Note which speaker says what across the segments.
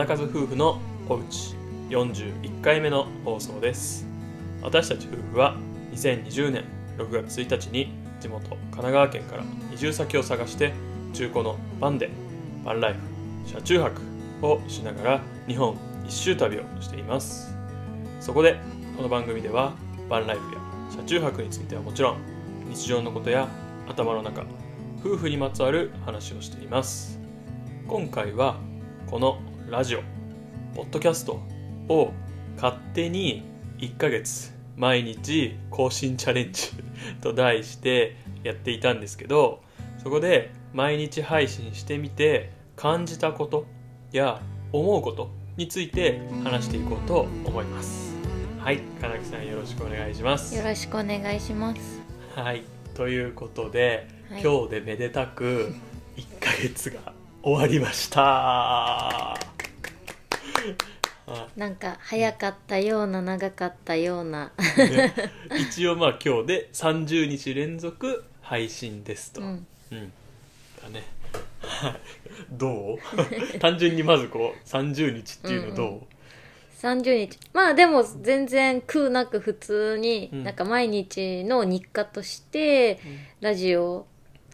Speaker 1: 花数夫婦のおうち41回目の放送です。私たち夫婦は2020年6月1日に地元神奈川県から移住先を探して中古のバンでバンライフ車中泊をしながら日本一周旅をしています。そこでこの番組ではバンライフや車中泊についてはもちろん日常のことや頭の中夫婦にまつわる話をしています。今回はこのラジオポッドキャストを勝手に1ヶ月毎日更新チャレンジ と題してやっていたんですけどそこで毎日配信してみて感じたことや思うことについて話していこうと思います。はい金木さんよろしくお願いします。
Speaker 2: よろしくお願いします。
Speaker 1: はいということで、
Speaker 2: はい。
Speaker 1: 今日でめでたく1ヶ月が終わりました。あ
Speaker 2: なんか早かったような長かったような。
Speaker 1: ね。一応まあ今日で30日連続配信ですと、
Speaker 2: う
Speaker 1: うん。
Speaker 2: ん。
Speaker 1: だね。は いどう？単純にまずこう30日っていうのどう、
Speaker 2: うん30日。まあでも全然空なく普通に、
Speaker 1: うん。
Speaker 2: なんか毎日の日課として、ラジオ、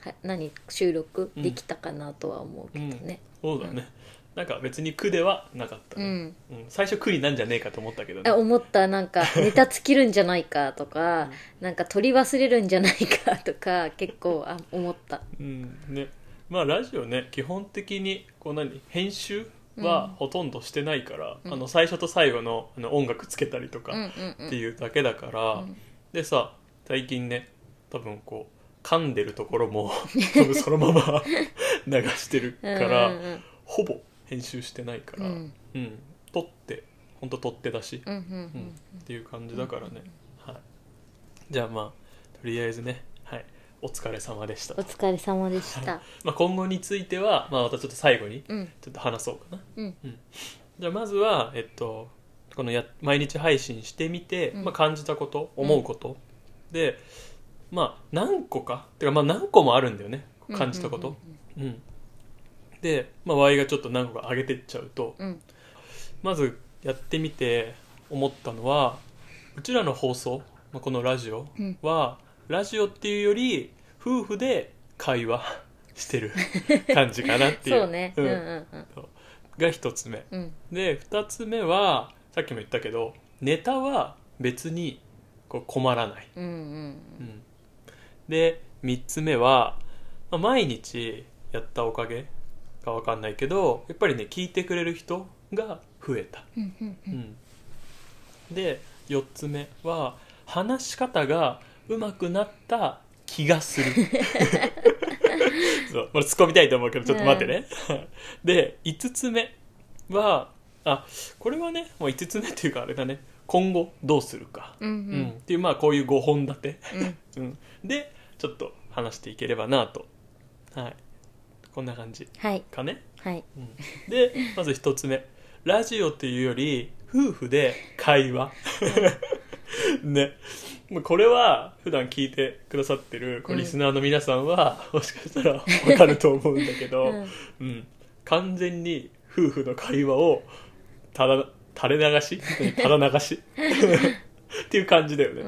Speaker 2: は何、収録できたかなとは思うけどね。
Speaker 1: そうだねなんか別に苦ではなかったね、
Speaker 2: うん。
Speaker 1: うん。最初苦になんじゃねえかと思ったけどね。
Speaker 2: あ思った。なんか ネタ尽きるんじゃないかとか、なんか取り忘れるんじゃないかとか結構あ思った。
Speaker 1: うん。ね。まあラジオね基本的にこう何編集はほとんどしてないから、
Speaker 2: うん。
Speaker 1: あの最初と最後のあの音楽つけたりとか
Speaker 2: うんうんうん。
Speaker 1: っていうだけだから、
Speaker 2: うん。
Speaker 1: でさ最近ね多分こう噛んでるところも 多分そのまま 流してるから、
Speaker 2: うんうん。
Speaker 1: ほぼ編集してないから、
Speaker 2: う
Speaker 1: うん。ん撮ってほんと撮ってだし、
Speaker 2: うん
Speaker 1: っていう感じだからね、はい、じゃあまあとりあえずね、はい、お疲れ様でした。
Speaker 2: お疲れ様でした。
Speaker 1: まあ、今後については、まあ、またちょっと最後に
Speaker 2: うん。
Speaker 1: ちょっと話そうかな、
Speaker 2: うん。
Speaker 1: じゃあまずは、えっと、このや毎日配信してみて、
Speaker 2: うん。
Speaker 1: まあ、感じたこと思うこと、でまあ何個かてかまあ何個もあるんだよね。感じたこと、うんで、まあ、Y がちょっと何個か上げてっちゃうと
Speaker 2: うん。
Speaker 1: まずやってみて思ったのはうちらの放送、まあ、このラジオ
Speaker 2: うん。
Speaker 1: は、ラジオっていうより夫婦で会話 してる感じかなっていう。
Speaker 2: そうね。うん。んうんうん。
Speaker 1: が一つ目。
Speaker 2: うん。
Speaker 1: で二つ目はさっきも言ったけどネタは別にこう困らない、
Speaker 2: うんうん。
Speaker 1: うん。で三つ目は、まあ、毎日やったおかげかわかんないけどやっぱりね聞いてくれる人が増えた、で4つ目は話し方が上手くなった気がする。そうこれ突っ込みたいと思うけどちょっと待ってね、で5つ目はあこれはねもう5つ目っていうかあれだね。今後どうするか、
Speaker 2: うんう
Speaker 1: うん。
Speaker 2: ん
Speaker 1: っていうまあこういう5本立て、
Speaker 2: うん。
Speaker 1: うん、でちょっと話していければなと。はいこんな感じ
Speaker 2: はい。
Speaker 1: かね？
Speaker 2: はい。
Speaker 1: うん。でまず一つ目。ラジオっていうより夫婦で会話。ね。これは普段聞いてくださってるこう
Speaker 2: うん
Speaker 1: リスナーの皆さんは、もしかしたら分かると思うんだけど、
Speaker 2: うん。
Speaker 1: うん。完全に夫婦の会話をただ垂れ流し？ただ流し？っていう感じだよね、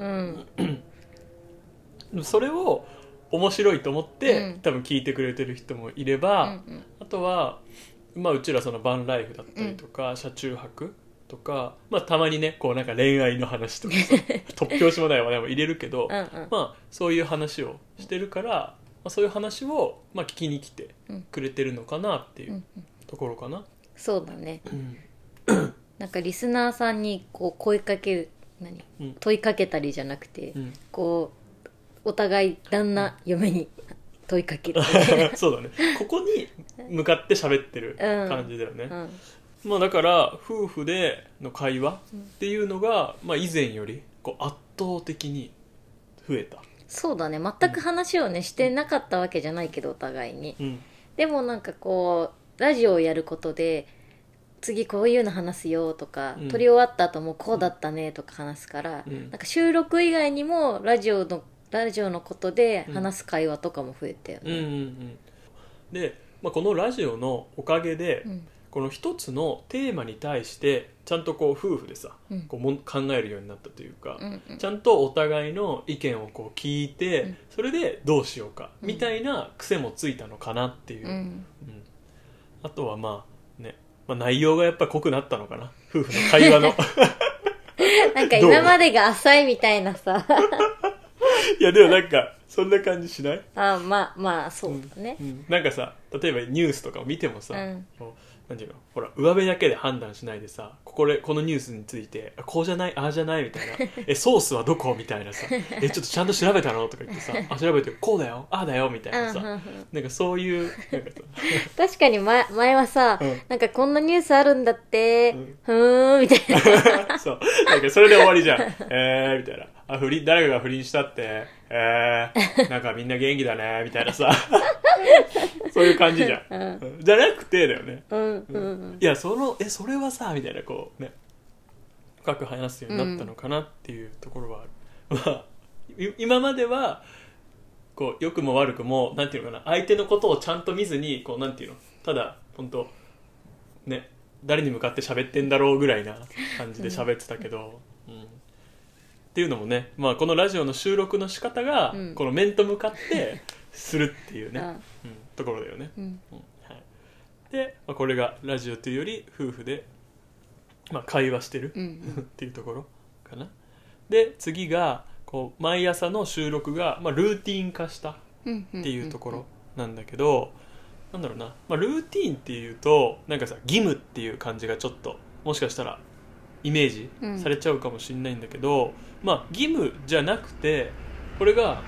Speaker 2: うん。
Speaker 1: それを面白いと思って、
Speaker 2: うん。
Speaker 1: 多分聞いてくれてる人もいれば、
Speaker 2: うん
Speaker 1: あとは、まあ、うちらそのバンライフだったりとか、車中泊とか、まあ、たまにねこうなんか恋愛の話とかさ 突拍子もない話題も入れるけど、
Speaker 2: うんうん。
Speaker 1: まあ、そういう話をしてるから、まあ、そういう話を、まあ、聞きに来てくれてるのかなっていううん
Speaker 2: うん。
Speaker 1: ところかな。
Speaker 2: そうだね。
Speaker 1: うん。
Speaker 2: なんかリスナーさんにこう声かける何？
Speaker 1: うん。
Speaker 2: 問いかけたりじゃなくて
Speaker 1: うん。
Speaker 2: こうお互い旦那嫁に問いかける。
Speaker 1: そうだね。ここに向かって喋ってる感じだよね、
Speaker 2: うん。
Speaker 1: まあだから夫婦での会話っていうのが、まあ、以前よりこう圧倒的に増えた、
Speaker 2: そうだね。全く話をねしてなかったわけじゃないけどお互いに。
Speaker 1: うん。
Speaker 2: でもなんかこうラジオをやることで次こういうの話すよとか、
Speaker 1: うん。
Speaker 2: 撮り終わった後もこうだったねとか話すから、
Speaker 1: うん。
Speaker 2: なんか収録以外にもラジオのラジオのことで話す会話とかも増えたよね。
Speaker 1: うんうんうん。で、まあ、このラジオのおかげで、
Speaker 2: うん。
Speaker 1: この一つのテーマに対してちゃんとこう夫婦でさ、
Speaker 2: うん。
Speaker 1: こうもん考えるようになったというか、
Speaker 2: うんうん。
Speaker 1: ちゃんとお互いの意見をこう聞いて、
Speaker 2: うん。
Speaker 1: それでどうしようか、
Speaker 2: うん。
Speaker 1: みたいな癖もついたのかなっていう、
Speaker 2: うん。
Speaker 1: うん。あとはまあね、まあ、内容がやっぱ濃くなったのかな夫婦の会話の。
Speaker 2: なんか今までが浅いみたいなさ
Speaker 1: いやでもなんかそんな感じしない、
Speaker 2: あまあまあそうだね。
Speaker 1: うんなんかさ例えばニュースとかを見てもさ、
Speaker 2: うん。
Speaker 1: こうなんていうのほら上辺だけで判断しないでさここでこのニュースについてあこうじゃないああじゃないみたいな。えソースはどこ？みたいなさ。えちょっとちゃんと調べたの？とか言ってさあ調べてこうだよ。ああだよみたいなさ、
Speaker 2: うんうんうん。
Speaker 1: なんかそういうなんかさ。
Speaker 2: 確かに前前はさ、
Speaker 1: うん。
Speaker 2: なんかこんなニュースあるんだって、
Speaker 1: うん。
Speaker 2: ふーんみたいな。
Speaker 1: そう。なんかそれで終わりじゃん。えーみたいなあ不倫誰かが不倫したって。えー なんかみんな元気だねみたいなさ。そういう感じじゃん、
Speaker 2: うん。
Speaker 1: うんじゃなくてだよね。
Speaker 2: うん。
Speaker 1: いやそのえそれはさみたいなこうね。深く話すようになったのかなっていうところはある、まあい今まではこう良くも悪くもなんていうのかな相手のことをちゃんと見ずにこうなんていうのただ本当ね誰に向かって喋ってんだろうぐらいな感じで喋ってたけど、うんっていうのもね、まあ、このラジオの収録の仕方が、
Speaker 2: うん。
Speaker 1: この面と向かってするっていうね、
Speaker 2: うん。
Speaker 1: うん、ところだよね。
Speaker 2: うん。
Speaker 1: うん。はい、で、まあ、これがラジオというより夫婦で、まあ、会話してる、
Speaker 2: うんうん。
Speaker 1: っていうところかな。で次がこう毎朝の収録が、まあ、ルーティン化した
Speaker 2: うんうん
Speaker 1: っていうところなんだけど、なんだろうな、まあ、ルーティンっていうとなんかさ義務っていう感じがちょっともしかしたらイメージ
Speaker 2: うん。
Speaker 1: されちゃうかもしれないんだけど、まあ義務じゃなくてこれが、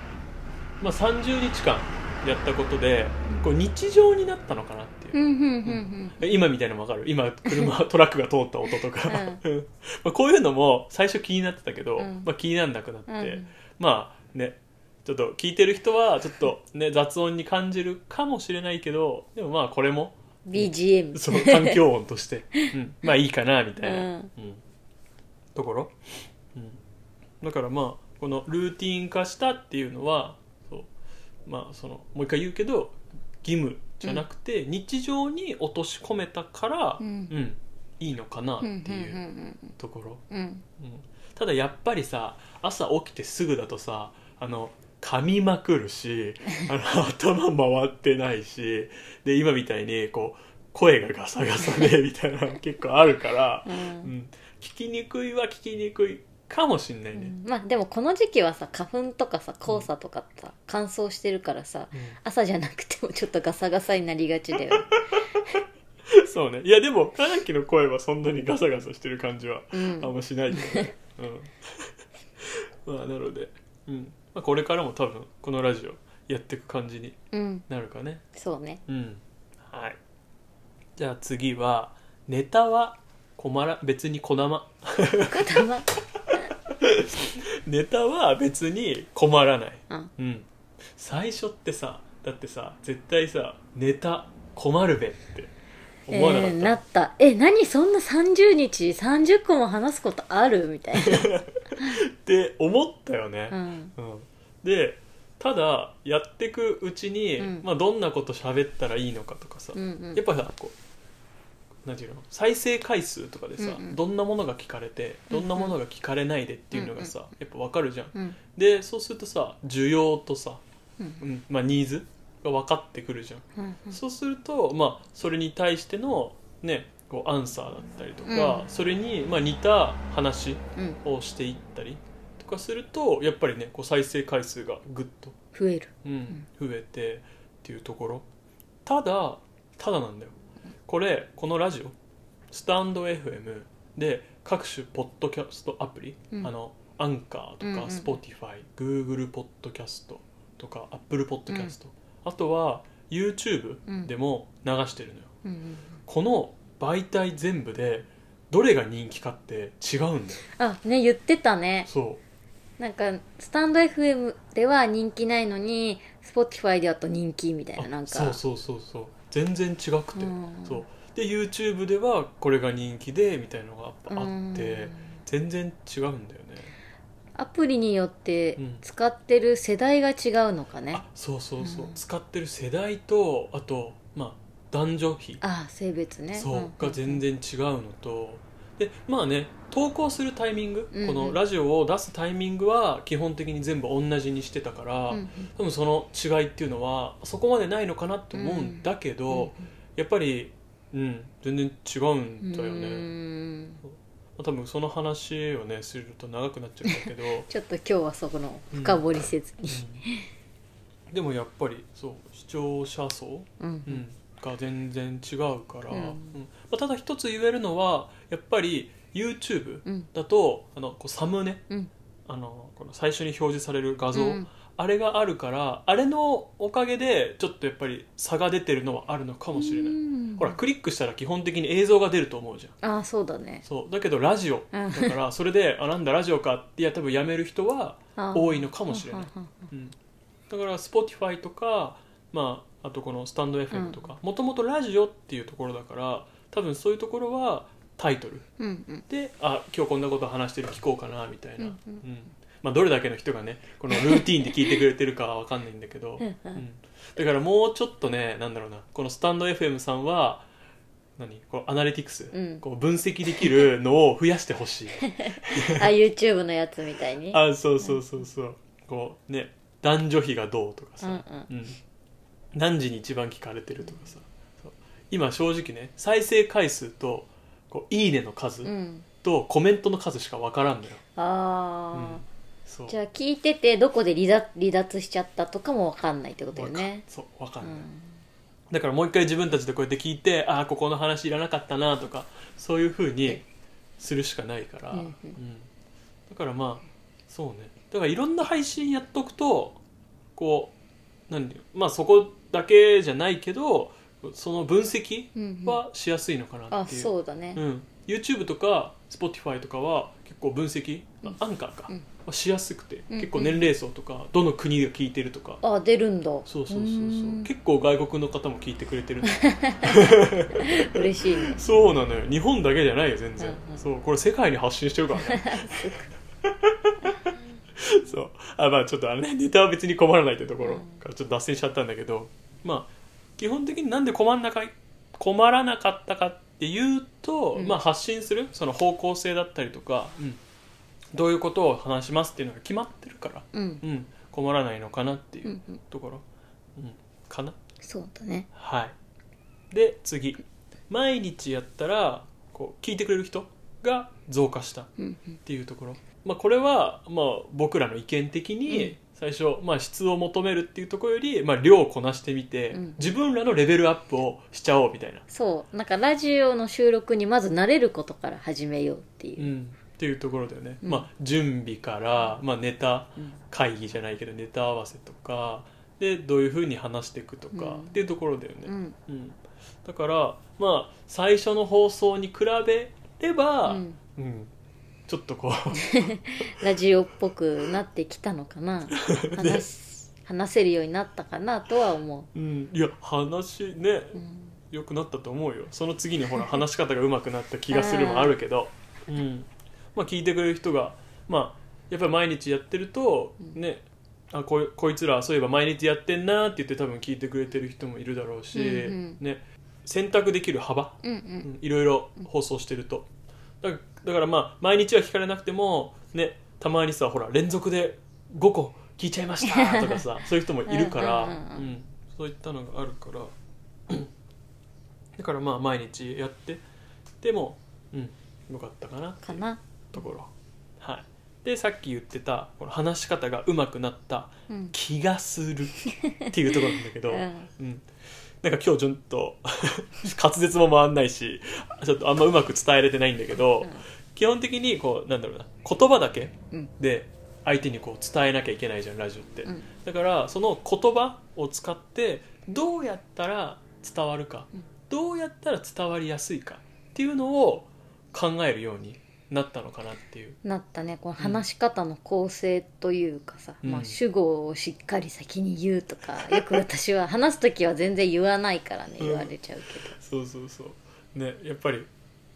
Speaker 1: まあ、30日間やったことでこう日常になったのかなっていう。今みたいなの分かる。今車トラックが通った音とか、
Speaker 2: う
Speaker 1: うん。まあ、こういうのも最初気になってたけど、
Speaker 2: うん。
Speaker 1: まあ、気にならなくなって、
Speaker 2: うん。
Speaker 1: まあねちょっと聞いてる人はちょっとね雑音に感じるかもしれないけどでもまあこれも
Speaker 2: BGM
Speaker 1: その環境音として、うん、まあいいかなみたいな、
Speaker 2: うん。
Speaker 1: うんところ、うん、だからまあこのルーティン化したっていうのはそう。まあそのもう一回言うけど義務じゃなくて、日常に落とし込めたから、
Speaker 2: うん。
Speaker 1: うんいいのかなっていうところ、
Speaker 2: うんうん
Speaker 1: うん。ただやっぱりさ朝起きてすぐだとさあの噛みまくるしあの 頭回ってないしで今みたいにこう声がガサガサでみたいなの結構あるから、
Speaker 2: う
Speaker 1: うんん、聞きにくいは聞きにくいかもしんないね、
Speaker 2: まあでもこの時期はさ花粉とかさ黄砂とかさ乾燥してるからさ朝じゃなくてもちょっとガサガサになりがちだよね。
Speaker 1: そうね。いやでもかなきの声はそんなにガサガサしてる感じは
Speaker 2: うん。
Speaker 1: あんましないけどね、うん、まあなので、うん。まあ、これからも多分このラジオやっていく感じに
Speaker 2: うん。
Speaker 1: なるかね。
Speaker 2: そうね。
Speaker 1: うん。はい。じゃあ次はネタは困ら別にこだま
Speaker 2: 頭
Speaker 1: ネタは別に困らない。
Speaker 2: うん。
Speaker 1: うん。最初ってさだってさ絶対さネタ困るべって
Speaker 2: え
Speaker 1: 思わなかった、
Speaker 2: ー、なった。え何？そんな30日30個も話すことある？みたい
Speaker 1: って思ったよね、
Speaker 2: な、うん、
Speaker 1: うん。でただやっていくうちに、
Speaker 2: うん。
Speaker 1: まあ、どんなこと喋ったらいいのかとかさ、
Speaker 2: うんうん。
Speaker 1: やっぱさこうなんていうの再生回数とかでさ、
Speaker 2: うんうん。
Speaker 1: どんなものが聞かれてどんなものが聞かれないでっていうのがさ、やっぱ分かるじゃん。
Speaker 2: うん。
Speaker 1: でそうするとさ需要とさ、
Speaker 2: うん。
Speaker 1: うんまあ、ニーズが分かってくるじゃん、
Speaker 2: うんうん。
Speaker 1: そうすると、まあ、それに対してのねこうアンサーだったりとか、
Speaker 2: うん。
Speaker 1: それに、まあ、似た話
Speaker 2: うん。
Speaker 1: をしていったりとかするとやっぱりねこう再生回数がぐっと、
Speaker 2: 増える。
Speaker 1: うん。増えてっていうところ。ただただなんだよこれこのラジオスタンド FM で各種ポッドキャストアプリ、
Speaker 2: うん。
Speaker 1: あのアンカーとか
Speaker 2: うんうん
Speaker 1: Spotify、Google ポッドキャストとか Apple ポッドキャスト、あとは YouTube でも流してるのよ、
Speaker 2: うんうん
Speaker 1: この媒体全部でどれが人気かって違うんだよ。
Speaker 2: あね言ってたね。
Speaker 1: そう。
Speaker 2: なんかスタンド FM では人気ないのに Spotify ではと人気みたいななんか。
Speaker 1: そうそうそうそう全然違くて、
Speaker 2: うん。
Speaker 1: そう。で YouTube ではこれが人気でみたいのがあって
Speaker 2: うん。
Speaker 1: 全然違うんだよね。
Speaker 2: アプリによって
Speaker 1: うん。
Speaker 2: 使ってる世代が違うのかね。
Speaker 1: あそうそうそう、
Speaker 2: うん。
Speaker 1: 使ってる世代とあとまあ男女比
Speaker 2: ああ性別ね。
Speaker 1: そう、
Speaker 2: ん。
Speaker 1: が全然違うのとでまあね投稿するタイミング、
Speaker 2: うんうん。
Speaker 1: このラジオを出すタイミングは基本的に全部同じにしてたから、
Speaker 2: うんうん。
Speaker 1: 多分その違いっていうのはそこまでないのかなと思うんだけど、やっぱり、うん、全然違うんだよ
Speaker 2: う
Speaker 1: ね、多分その話をねすると長くなっちゃうんだけど、
Speaker 2: ちょっと今日はそこの深掘りせずに。
Speaker 1: うん。でもやっぱりそう視聴者層、
Speaker 2: うん。
Speaker 1: うん、が全然違うから、
Speaker 2: うん。
Speaker 1: うん。まあ、ただ一つ言えるのはやっぱり YouTube
Speaker 2: うん。
Speaker 1: だとあのこうサムネ
Speaker 2: うん。
Speaker 1: あのこの最初に表示される画像、
Speaker 2: うん。
Speaker 1: あれがあるからあれのおかげでちょっとやっぱり差が出てるのはあるのかもしれない、
Speaker 2: うん。
Speaker 1: ほらクリックしたら基本的に映像が出ると思うじゃん。
Speaker 2: ああそうだね。
Speaker 1: そう。だけどラジオ。
Speaker 2: うん。
Speaker 1: だからそれであなんだラジオかっていや多分やめる人は
Speaker 2: あ
Speaker 1: 多いのかもしれない。だから Spotify とか、まあ、あとこのスタンド FM とかもともとラジオっていうところだから多分そういうところはタイトル。
Speaker 2: うんうん。
Speaker 1: であ今日こんなこと話してる聞こうかなみたいな、
Speaker 2: うんうん。
Speaker 1: まあ、どれだけの人がねこのルーティンで聞いてくれてるかは分かんないんだけど、
Speaker 2: うん
Speaker 1: だからもうちょっとねなんだろうなこのスタンド FM さんは何？こうアナリティクス、
Speaker 2: うん。
Speaker 1: こう分析できるのを増やしてほしい。
Speaker 2: あ YouTube のやつみたいに。
Speaker 1: あそうそうそうそう。こうね男女比がどうとかさ、
Speaker 2: うんうん。
Speaker 1: うん、何時に一番聞かれてるとかさ。今正直ね再生回数とこういいねの数
Speaker 2: うん。
Speaker 1: とコメントの数しか分からんのよ、
Speaker 2: ああ、じゃあ聞いててどこで離脱離脱しちゃったとかも分かんないってことよね。
Speaker 1: そう分か
Speaker 2: うん
Speaker 1: ない、
Speaker 2: ん。
Speaker 1: だからもう一回自分たちでこうやって聞いてああここの話いらなかったなとかそういうふうにするしかないから、
Speaker 2: うんうん。
Speaker 1: うん。だからまあそうね。だからいろんな配信やっとくとこう何まあそこだけじゃないけどその分析
Speaker 2: うんうん。
Speaker 1: はしやすいのかな
Speaker 2: あ
Speaker 1: っていう、
Speaker 2: そうだね。
Speaker 1: うん、YouTube とか Spotify とかは結構分析、あアンカーか、
Speaker 2: うん。
Speaker 1: はしやすくて、
Speaker 2: うん
Speaker 1: 結構年齢層とかどの国が聞いてるとか、
Speaker 2: あ出るんだ。
Speaker 1: そうそうそうそう。結構外国の方も聞いてくれてる
Speaker 2: 嬉しいね。
Speaker 1: そうなのよ。日本だけじゃないよ全然、
Speaker 2: うんうん。
Speaker 1: そうこれ世界に発信してるからね。そ う。あまあちょっとあのねネタは別に困らないってところからちょっと脱線しちゃったんだけど、まあ基本的になんで困んなか困らなかったかっていうと、
Speaker 2: うん。
Speaker 1: まあ発信するその方向性だったりとか、どういうことを話しますっていうのが決まってるから、
Speaker 2: うん。
Speaker 1: うん、困らないのかなっていううん
Speaker 2: うん。
Speaker 1: ところ、うん、かな？
Speaker 2: そうだね。
Speaker 1: はい。で次。毎日やったらこう聞いてくれる人が増加したっ
Speaker 2: うんうん
Speaker 1: ていうところ、まあ、これはまあ僕らの意見的
Speaker 2: うん。
Speaker 1: に最初、まあ、質を求めるっていうところより、まあ、量をこなしてみて、
Speaker 2: うん。
Speaker 1: 自分らのレベルアップをしちゃおうみたいな、
Speaker 2: そう。なんかラジオの収録にまず慣れることから始めようっていう。う、
Speaker 1: ん、っていうところだよね、
Speaker 2: うん。
Speaker 1: まあ、準備から、まあ、ネタ
Speaker 2: うん。
Speaker 1: 会議じゃないけどネタ合わせとかでどういうふうに話していくとか、
Speaker 2: うん。
Speaker 1: っていうところだよね、
Speaker 2: うん。
Speaker 1: うん、だからまあ最初の放送に比べれば、
Speaker 2: うん。
Speaker 1: うんちょっとこう。
Speaker 2: ラジオっぽくなってきたのかな？話す話せるようになったかなとは思
Speaker 1: う。ん、いや話ね。
Speaker 2: う、うん。
Speaker 1: 良くなったと思うよ。その次にほら話し方が上手くなった気がするもあるけど、うん。まあ、聞いてくれる人がまあやっぱり毎日やってると
Speaker 2: うん。
Speaker 1: ね、あこいこいつらそういえば毎日やってんなって言って多分聞いてくれてる人もいるだろうし、
Speaker 2: うんうん。
Speaker 1: ね、選択できる幅？
Speaker 2: うんう
Speaker 1: うんん。いろいろ放送してるとだだからまあ毎日は聞かれなくてもねたまにさほら連続で5個聞いちゃいましたとかさ そういう人もいるからそういったのがあるから。だからまあ毎日やってでもうんよかったかな。ところ。はい。でさっき言ってたこの話し方が上手くなった
Speaker 2: うん。
Speaker 1: 気がするっていうところなんだけど、
Speaker 2: うん。
Speaker 1: うん、なんか今日ちょっと 滑舌も回んないしちょっとあんまうまく伝えれてないんだけど、基本的にこうなんだろうな言葉だけ
Speaker 2: うん。
Speaker 1: で相手にこう伝えなきゃいけないじゃんラジオって、
Speaker 2: うん。
Speaker 1: だからその言葉を使ってどうやったら伝わるか、
Speaker 2: うん。
Speaker 1: どうやったら伝わりやすいかっていうのを考えるようになったのかなっていう。
Speaker 2: なったね。この話し方の構成というかさ、
Speaker 1: うん。
Speaker 2: まあ、主語をしっかり先に言うとか よく私は話す時は全然言わないからね
Speaker 1: うん。
Speaker 2: 言われちゃうけ
Speaker 1: そうそうそう。ねやっぱり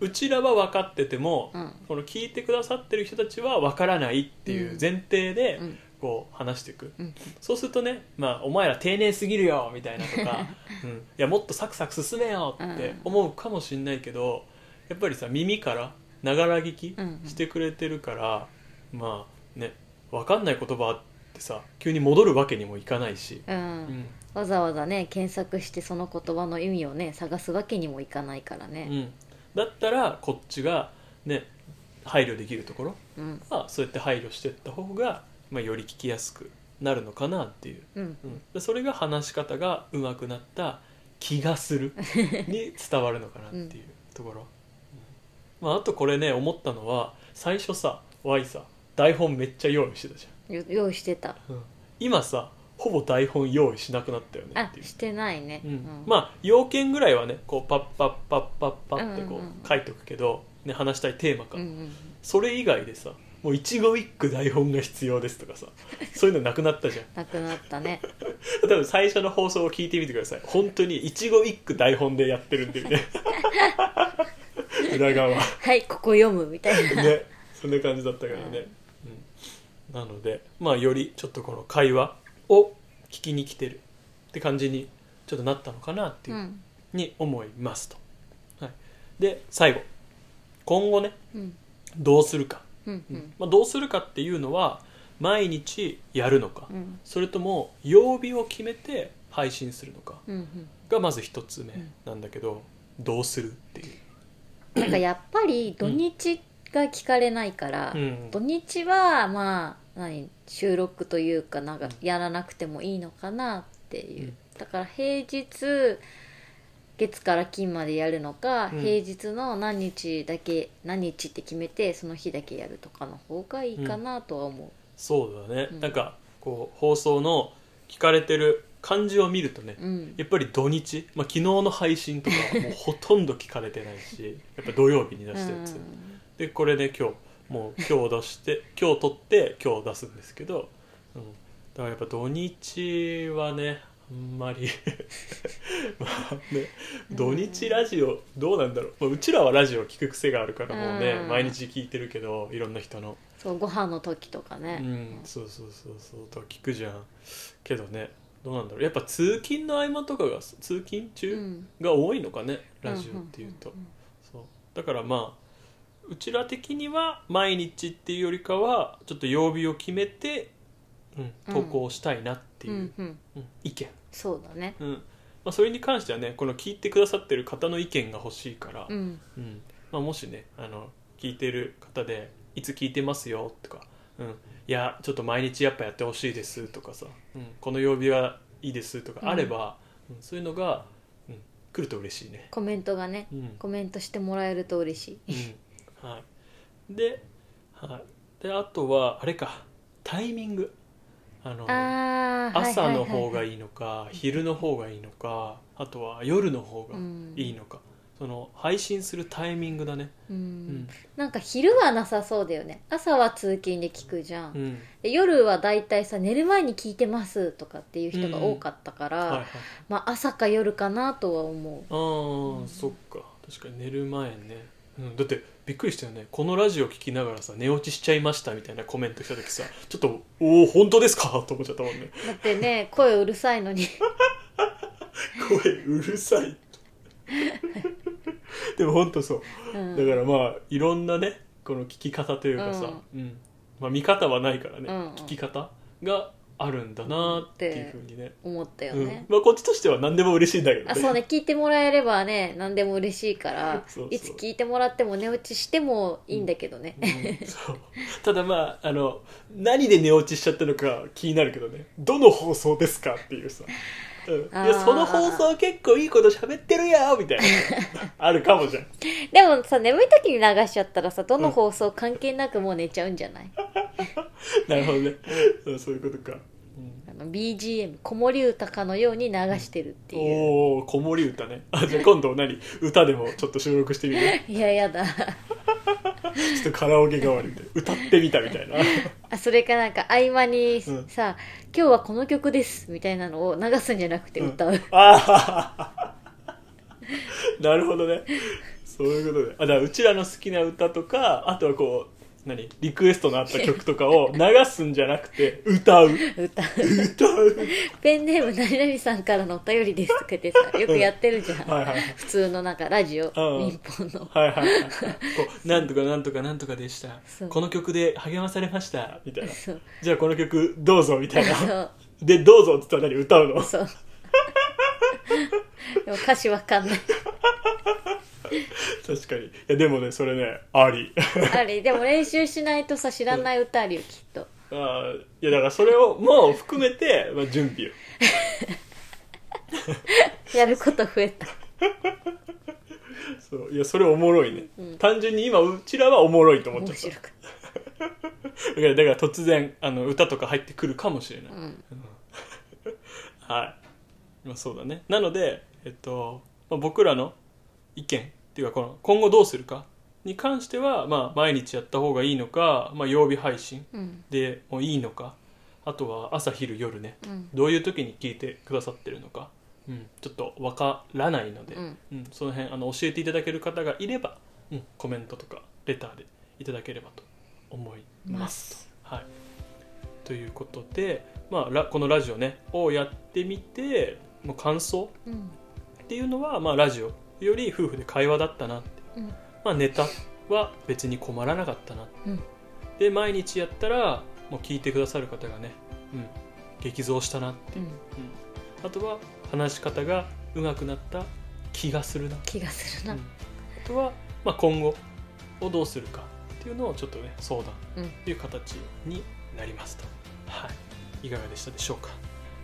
Speaker 1: うちらは分かってても、
Speaker 2: ど、うん。
Speaker 1: この聞いてくださってる人たちは分からないっていう前提で、
Speaker 2: うん。
Speaker 1: こう話していく、
Speaker 2: うん。
Speaker 1: そうするとね、まあ、お前ら丁寧すぎるよみたいなとか、うん、いやもっとサクサク進めよって思うかもしれないけどやっぱりさ耳からながら聞き
Speaker 2: うんうん。
Speaker 1: してくれてるから、まあね分かんない言葉ってさ急に戻るわけにもいかないし、
Speaker 2: うん。
Speaker 1: うん。
Speaker 2: わざわざね検索してその言葉の意味をね探すわけにもいかないからね。
Speaker 1: うん、だったらこっちがね配慮できるところ
Speaker 2: うん。
Speaker 1: はそうやって配慮していった方が、まあ、より聞きやすくなるのかなっていう、
Speaker 2: うん。
Speaker 1: うん、でそれが話し方が上手くなった気がする に伝わるのかなっていうところ、うんまあ、あとこれね思ったのは最初さ Y さ台本めっちゃ用意してたじ
Speaker 2: よ用意してた。
Speaker 1: ゃん、うん。今さほぼ台本用意しなくなったよねっていう。
Speaker 2: あしてないね。
Speaker 1: うん。
Speaker 2: うん。
Speaker 1: まあ要件ぐらいはねこうパッパッパッパッパッってこ
Speaker 2: うんうんうん。
Speaker 1: う書いておくけど、ね、話したいテーマか、
Speaker 2: うんうん。
Speaker 1: それ以外でさもう一語一句台本が必要ですとかさ そういうのなくなったじゃん。
Speaker 2: なくなったね。
Speaker 1: 多分最初の放送を聞いてみてください。本当に一語一句台本でやってるんでね 裏側。
Speaker 2: はいここ読むみたいな。
Speaker 1: ねそんな感じだったからね、うん、なのでまあよりちょっとこの会話を聞きに来てるって感じにちょっとなったのかなっていうう、
Speaker 2: ん。
Speaker 1: に思いますと、はい、で最後。今後ね
Speaker 2: うん。
Speaker 1: どうするか、
Speaker 2: うんうん。
Speaker 1: まあ、どうするかっていうのは毎日やるのか、
Speaker 2: うん。
Speaker 1: それとも曜日を決めて配信するのか
Speaker 2: うん
Speaker 1: がまず一つ目なんだけど、どうするっていう、
Speaker 2: うんなんかやっぱり土日が聞かれないから、
Speaker 1: うん。
Speaker 2: 土日はまあ何収録というかなんかやらなくてもいいのかなっていう、
Speaker 1: うん。
Speaker 2: だから平日月から金までやるのか、
Speaker 1: うん。
Speaker 2: 平日の何日だけ何日って決めてその日だけやるとかの方がいいかなとは思う、
Speaker 1: そうだね、
Speaker 2: うん。
Speaker 1: なんかこう放送の聞かれてる感じを見るとね、
Speaker 2: うん。
Speaker 1: やっぱり土日、まあ、昨日の配信とかはもうほとんど聞かれてないし やっぱ土曜日に出したやつ、でこれで今日もう今日出して今日撮って今日出すんですけど、うん、だからやっぱ土日はねあんまり まあね土日ラジオどうなんだろう、まあ、うちらはラジオ聞く癖があるからもうね、
Speaker 2: うん。
Speaker 1: 毎日聞いてるけどいろんな人の、
Speaker 2: そうご飯の時とか
Speaker 1: う
Speaker 2: ね、
Speaker 1: ん、そうそうそうそうと聞くじゃん。けどねどうなんだろう。やっぱ通勤の合間とかが通勤中、
Speaker 2: うん。
Speaker 1: が多いのかねラジオっていうと、そう。だからまあうちら的には毎日っていうよりかはちょっと曜日を決めて、うん、投稿したいなっていう、
Speaker 2: うんうん。
Speaker 1: うん意見、
Speaker 2: そうだね。
Speaker 1: うん。まあ、それに関してはねこの聞いてくださってる方の意見が欲しいから、
Speaker 2: うん。
Speaker 1: うん。まあ、もしねあの聞いてる方で「いつ聞いてますよ」とか「うん、いやちょっと毎日やっぱやってほしいです」とかさ、うん「この曜日はいいです」とかあれば、うんそういうのが、うん、来ると嬉しいね。
Speaker 2: コメントがね
Speaker 1: うん。
Speaker 2: コメントしてもらえると嬉しい。
Speaker 1: うん。はい、で,、はい、であとはあれか。タイミング。あの朝の方が
Speaker 2: い
Speaker 1: いいのか、昼の方がいいのかあとは夜の方が
Speaker 2: うん
Speaker 1: いいのか、その配信するタイミングだね。
Speaker 2: う
Speaker 1: うん。ん
Speaker 2: なんか昼はなさそうだよね。朝は通勤で聞くじゃん、
Speaker 1: うん。
Speaker 2: で夜はだいたいさ寝る前に聞いてますとかっていう人が多かったから、
Speaker 1: はいはい。
Speaker 2: まあ朝か夜かなとは思う。
Speaker 1: ああ、そっか。確かに寝る前ね、うん、だってびっくりしたよね。このラジオ聞きながらさ寝落ちしちゃいましたみたいなコメント来た時さちょっと「おお本当ですか?」と思っちゃったもんね。
Speaker 2: だってね声うるさいのに。
Speaker 1: 声うるさい でも本当そう。
Speaker 2: うん。
Speaker 1: だからまあいろんなねこの聞き方というかさ、うん。まあ、見方はないからね、
Speaker 2: うん。
Speaker 1: 聞き方があるんだなっていうふうにね、
Speaker 2: 思ったよ
Speaker 1: うん。
Speaker 2: ね、
Speaker 1: まあ、こっちとしては何でも嬉しいんだけどね。
Speaker 2: あそうね聞いてもらえればね何でも嬉しいからいつ聞いてもらっても寝落ちしてもいいんだけどね、
Speaker 1: うん。ただまああの何で寝落ちしちゃったのか気になるけどね。どの放送ですかっていうさ、うん、いやその放送結構いいこと喋ってるやみたいな。あるかもじゃん。
Speaker 2: でもさ眠い時に流しちゃったらさどの放送関係なくもう寝ちゃうんじゃない、
Speaker 1: なるほどね、うん。そういうことか、
Speaker 2: あの BGM 子守歌かのように流してるっていう、
Speaker 1: おお子守歌ね。あじゃあ今度何？歌でもちょっと収録してみる？
Speaker 2: いややだ
Speaker 1: ちょっとカラオケ代わりで歌ってみたみたいな。
Speaker 2: あそれかなんか合間に
Speaker 1: うん。
Speaker 2: さ、今日はこの曲です」みたいなのを流すんじゃなくて歌う、
Speaker 1: ああなるほどね。そういうことで。あだからうちらの好きな歌とかあとはこう何？リクエストのあった曲とかを流すんじゃなくて歌う。
Speaker 2: 歌う。
Speaker 1: 歌う。
Speaker 2: ペンネーム何々さんからのお便りですとか言ってさよくやってるじゃん、
Speaker 1: はいはい
Speaker 2: 普通のなんかラジオ
Speaker 1: うん。
Speaker 2: 民放の。
Speaker 1: はいはいはい。こうなんとかなんとかなんとかでした。この曲で励まされました。みたいな。じゃあこの曲どうぞみたいな。でどうぞって言ったら何？歌うの？
Speaker 2: そう。でも歌詞わかんない
Speaker 1: 確かに。いやでもねそれねあり。
Speaker 2: あれでも練習しないとさ知らない歌あるよきっと。
Speaker 1: あーいやだからそれをもう含めて、まあ、準備よ
Speaker 2: やること増えた。
Speaker 1: そう。いやそれおもろいね、単純に今うちらはおもろいと思っちゃった。だからだから突然あの歌とか入ってくるかもしれない、
Speaker 2: うん。
Speaker 1: はい、まあ、そうだね。なので、えっとまあ、僕らの意見っていうかこの今後どうするかに関しては、まあ、毎日やった方がいいのか、まあ、曜日配信
Speaker 2: うん。
Speaker 1: でもういいのかあとは朝昼夜ね
Speaker 2: うん。
Speaker 1: どういう時に聞いてくださってるのか、うん、ちょっとわからないので、
Speaker 2: うん。
Speaker 1: うん。その辺あの教えていただける方がいれば、うん、コメントとかレターでいただければと思います。はい、ということで、まあ、ラこのラジオねをやってみてもう感想
Speaker 2: うん。
Speaker 1: っていうのは、まあ、ラジオより夫婦で会話だったなって、
Speaker 2: うん。
Speaker 1: まあ、ネタは別に困らなかったな
Speaker 2: うん。
Speaker 1: で毎日やったらもう聞いてくださる方がね、うん、激増したなって。
Speaker 2: うん。
Speaker 1: あとは話し方が上手くなった気がするな、
Speaker 2: 気がするな。
Speaker 1: うん。あとは、まあ、今後をどうするかっていうのをちょっとね相談
Speaker 2: うん
Speaker 1: という形になりますと、はい、いかがでしたでしょうか、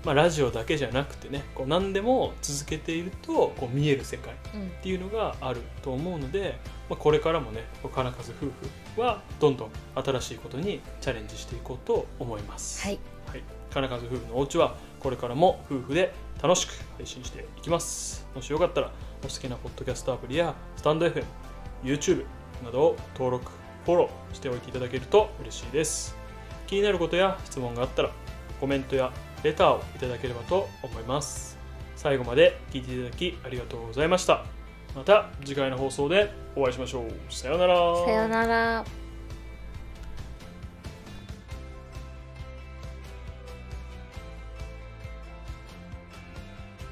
Speaker 1: まあ、ラジオだけじゃなくてねこう何でも続けているとこう見える世界
Speaker 2: うん。
Speaker 1: っていうのがあると思うので、まあ、これからもね金数夫婦はどんどん新しいことにチャレンジしていこうと思います。
Speaker 2: はい。
Speaker 1: はい、金数夫婦のお家はこれからも夫婦で楽しく配信していきます。もしよかったらお好きなポッドキャストアプリやスタンド FM、YouTube などを登録フォローしておいていただけると嬉しいです。気になることや質問があったらコメントやレターをいただければと思います。最後まで聞いていただきありがとうございました。また次回の放送でお会いしましょう。さようなら。
Speaker 2: さよなら。